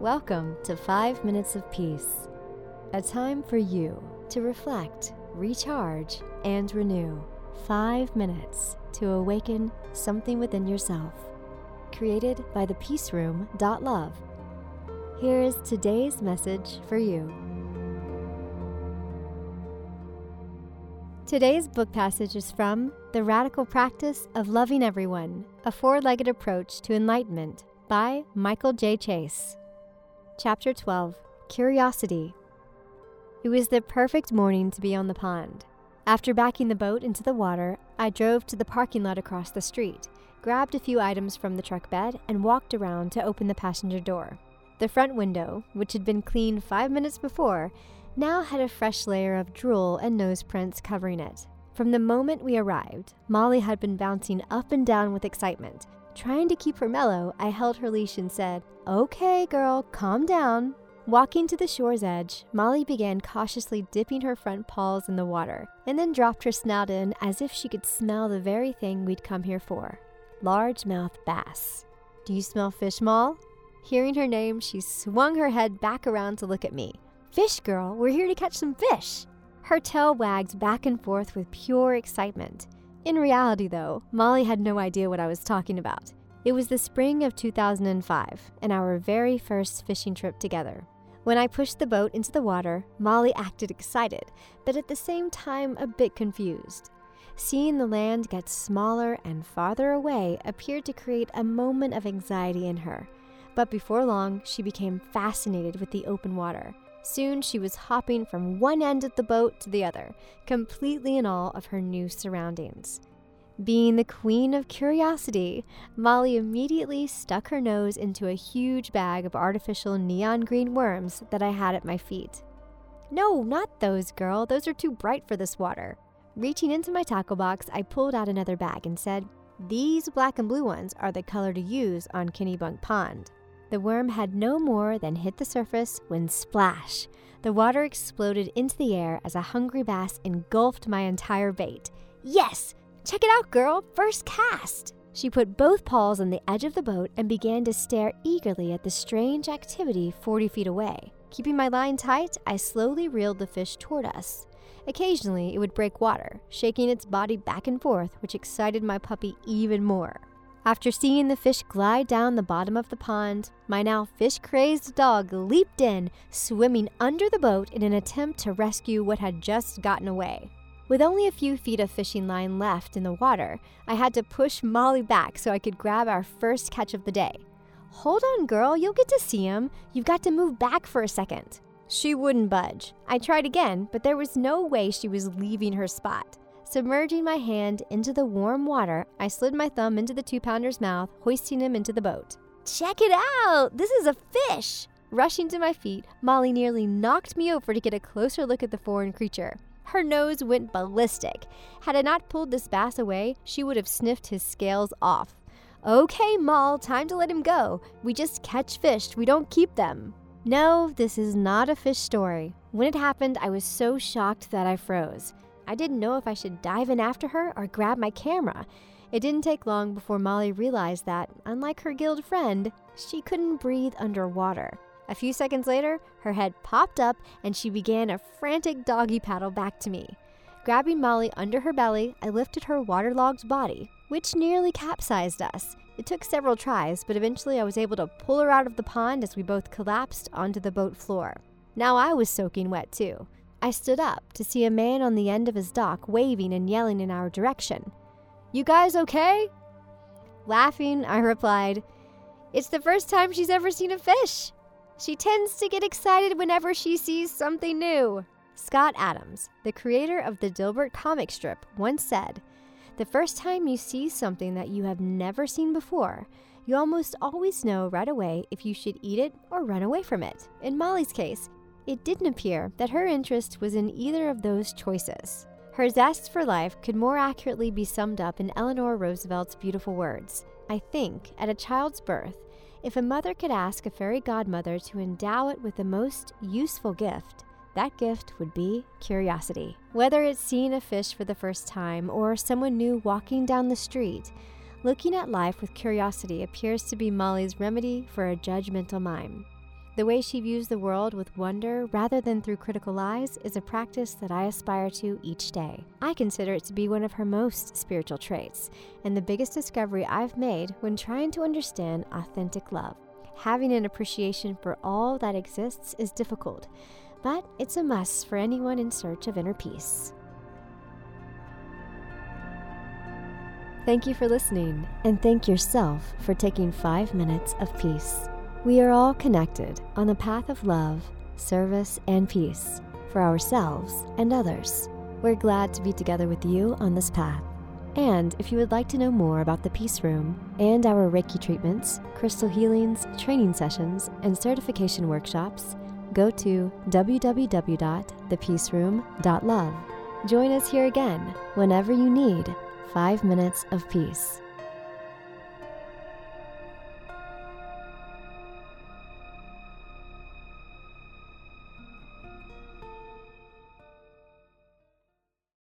Welcome to 5 Minutes of Peace, a time for you to reflect, recharge, and renew. 5 minutes to awaken something within yourself. Created by the Peace Room. Love. Here is today's message for you. Today's book passage is from The Radical Practice of Loving Everyone A Four Legged Approach to Enlightenment by Michael J. Chase. Chapter 12 Curiosity. It was the perfect morning to be on the pond. After backing the boat into the water, I drove to the parking lot across the street, grabbed a few items from the truck bed, and walked around to open the passenger door. The front window, which had been cleaned five minutes before, now had a fresh layer of drool and nose prints covering it. From the moment we arrived, Molly had been bouncing up and down with excitement. Trying to keep her mellow, I held her leash and said, Okay, girl, calm down. Walking to the shore's edge, Molly began cautiously dipping her front paws in the water, and then dropped her snout in as if she could smell the very thing we'd come here for largemouth bass. Do you smell fish, Moll? Hearing her name, she swung her head back around to look at me. Fish, girl, we're here to catch some fish. Her tail wagged back and forth with pure excitement. In reality, though, Molly had no idea what I was talking about. It was the spring of 2005 and our very first fishing trip together. When I pushed the boat into the water, Molly acted excited, but at the same time a bit confused. Seeing the land get smaller and farther away appeared to create a moment of anxiety in her. But before long, she became fascinated with the open water. Soon she was hopping from one end of the boat to the other, completely in awe of her new surroundings. Being the queen of curiosity, Molly immediately stuck her nose into a huge bag of artificial neon green worms that I had at my feet. No, not those, girl. Those are too bright for this water. Reaching into my tackle box, I pulled out another bag and said, These black and blue ones are the color to use on Kennebunk Pond. The worm had no more than hit the surface when splash! The water exploded into the air as a hungry bass engulfed my entire bait. Yes! Check it out, girl! First cast! She put both paws on the edge of the boat and began to stare eagerly at the strange activity 40 feet away. Keeping my line tight, I slowly reeled the fish toward us. Occasionally, it would break water, shaking its body back and forth, which excited my puppy even more. After seeing the fish glide down the bottom of the pond, my now fish crazed dog leaped in, swimming under the boat in an attempt to rescue what had just gotten away. With only a few feet of fishing line left in the water, I had to push Molly back so I could grab our first catch of the day. Hold on, girl, you'll get to see him. You've got to move back for a second. She wouldn't budge. I tried again, but there was no way she was leaving her spot. Submerging my hand into the warm water, I slid my thumb into the two pounder's mouth, hoisting him into the boat. Check it out! This is a fish! Rushing to my feet, Molly nearly knocked me over to get a closer look at the foreign creature. Her nose went ballistic. Had I not pulled this bass away, she would have sniffed his scales off. Okay, Moll, time to let him go. We just catch fish, we don't keep them. No, this is not a fish story. When it happened, I was so shocked that I froze. I didn't know if I should dive in after her or grab my camera. It didn't take long before Molly realized that, unlike her gilled friend, she couldn't breathe underwater. A few seconds later, her head popped up and she began a frantic doggy paddle back to me. Grabbing Molly under her belly, I lifted her waterlogged body, which nearly capsized us. It took several tries, but eventually I was able to pull her out of the pond as we both collapsed onto the boat floor. Now I was soaking wet too. I stood up to see a man on the end of his dock waving and yelling in our direction. You guys okay? Laughing, I replied, It's the first time she's ever seen a fish. She tends to get excited whenever she sees something new. Scott Adams, the creator of the Dilbert comic strip, once said, The first time you see something that you have never seen before, you almost always know right away if you should eat it or run away from it. In Molly's case, it didn't appear that her interest was in either of those choices. Her zest for life could more accurately be summed up in Eleanor Roosevelt's beautiful words I think, at a child's birth, if a mother could ask a fairy godmother to endow it with the most useful gift, that gift would be curiosity. Whether it's seeing a fish for the first time or someone new walking down the street, looking at life with curiosity appears to be Molly's remedy for a judgmental mind. The way she views the world with wonder rather than through critical eyes is a practice that I aspire to each day. I consider it to be one of her most spiritual traits, and the biggest discovery I've made when trying to understand authentic love. Having an appreciation for all that exists is difficult, but it's a must for anyone in search of inner peace. Thank you for listening, and thank yourself for taking five minutes of peace. We are all connected on the path of love, service, and peace for ourselves and others. We're glad to be together with you on this path. And if you would like to know more about the Peace Room and our Reiki treatments, crystal healings, training sessions, and certification workshops, go to www.thepeaceroom.love. Join us here again whenever you need five minutes of peace.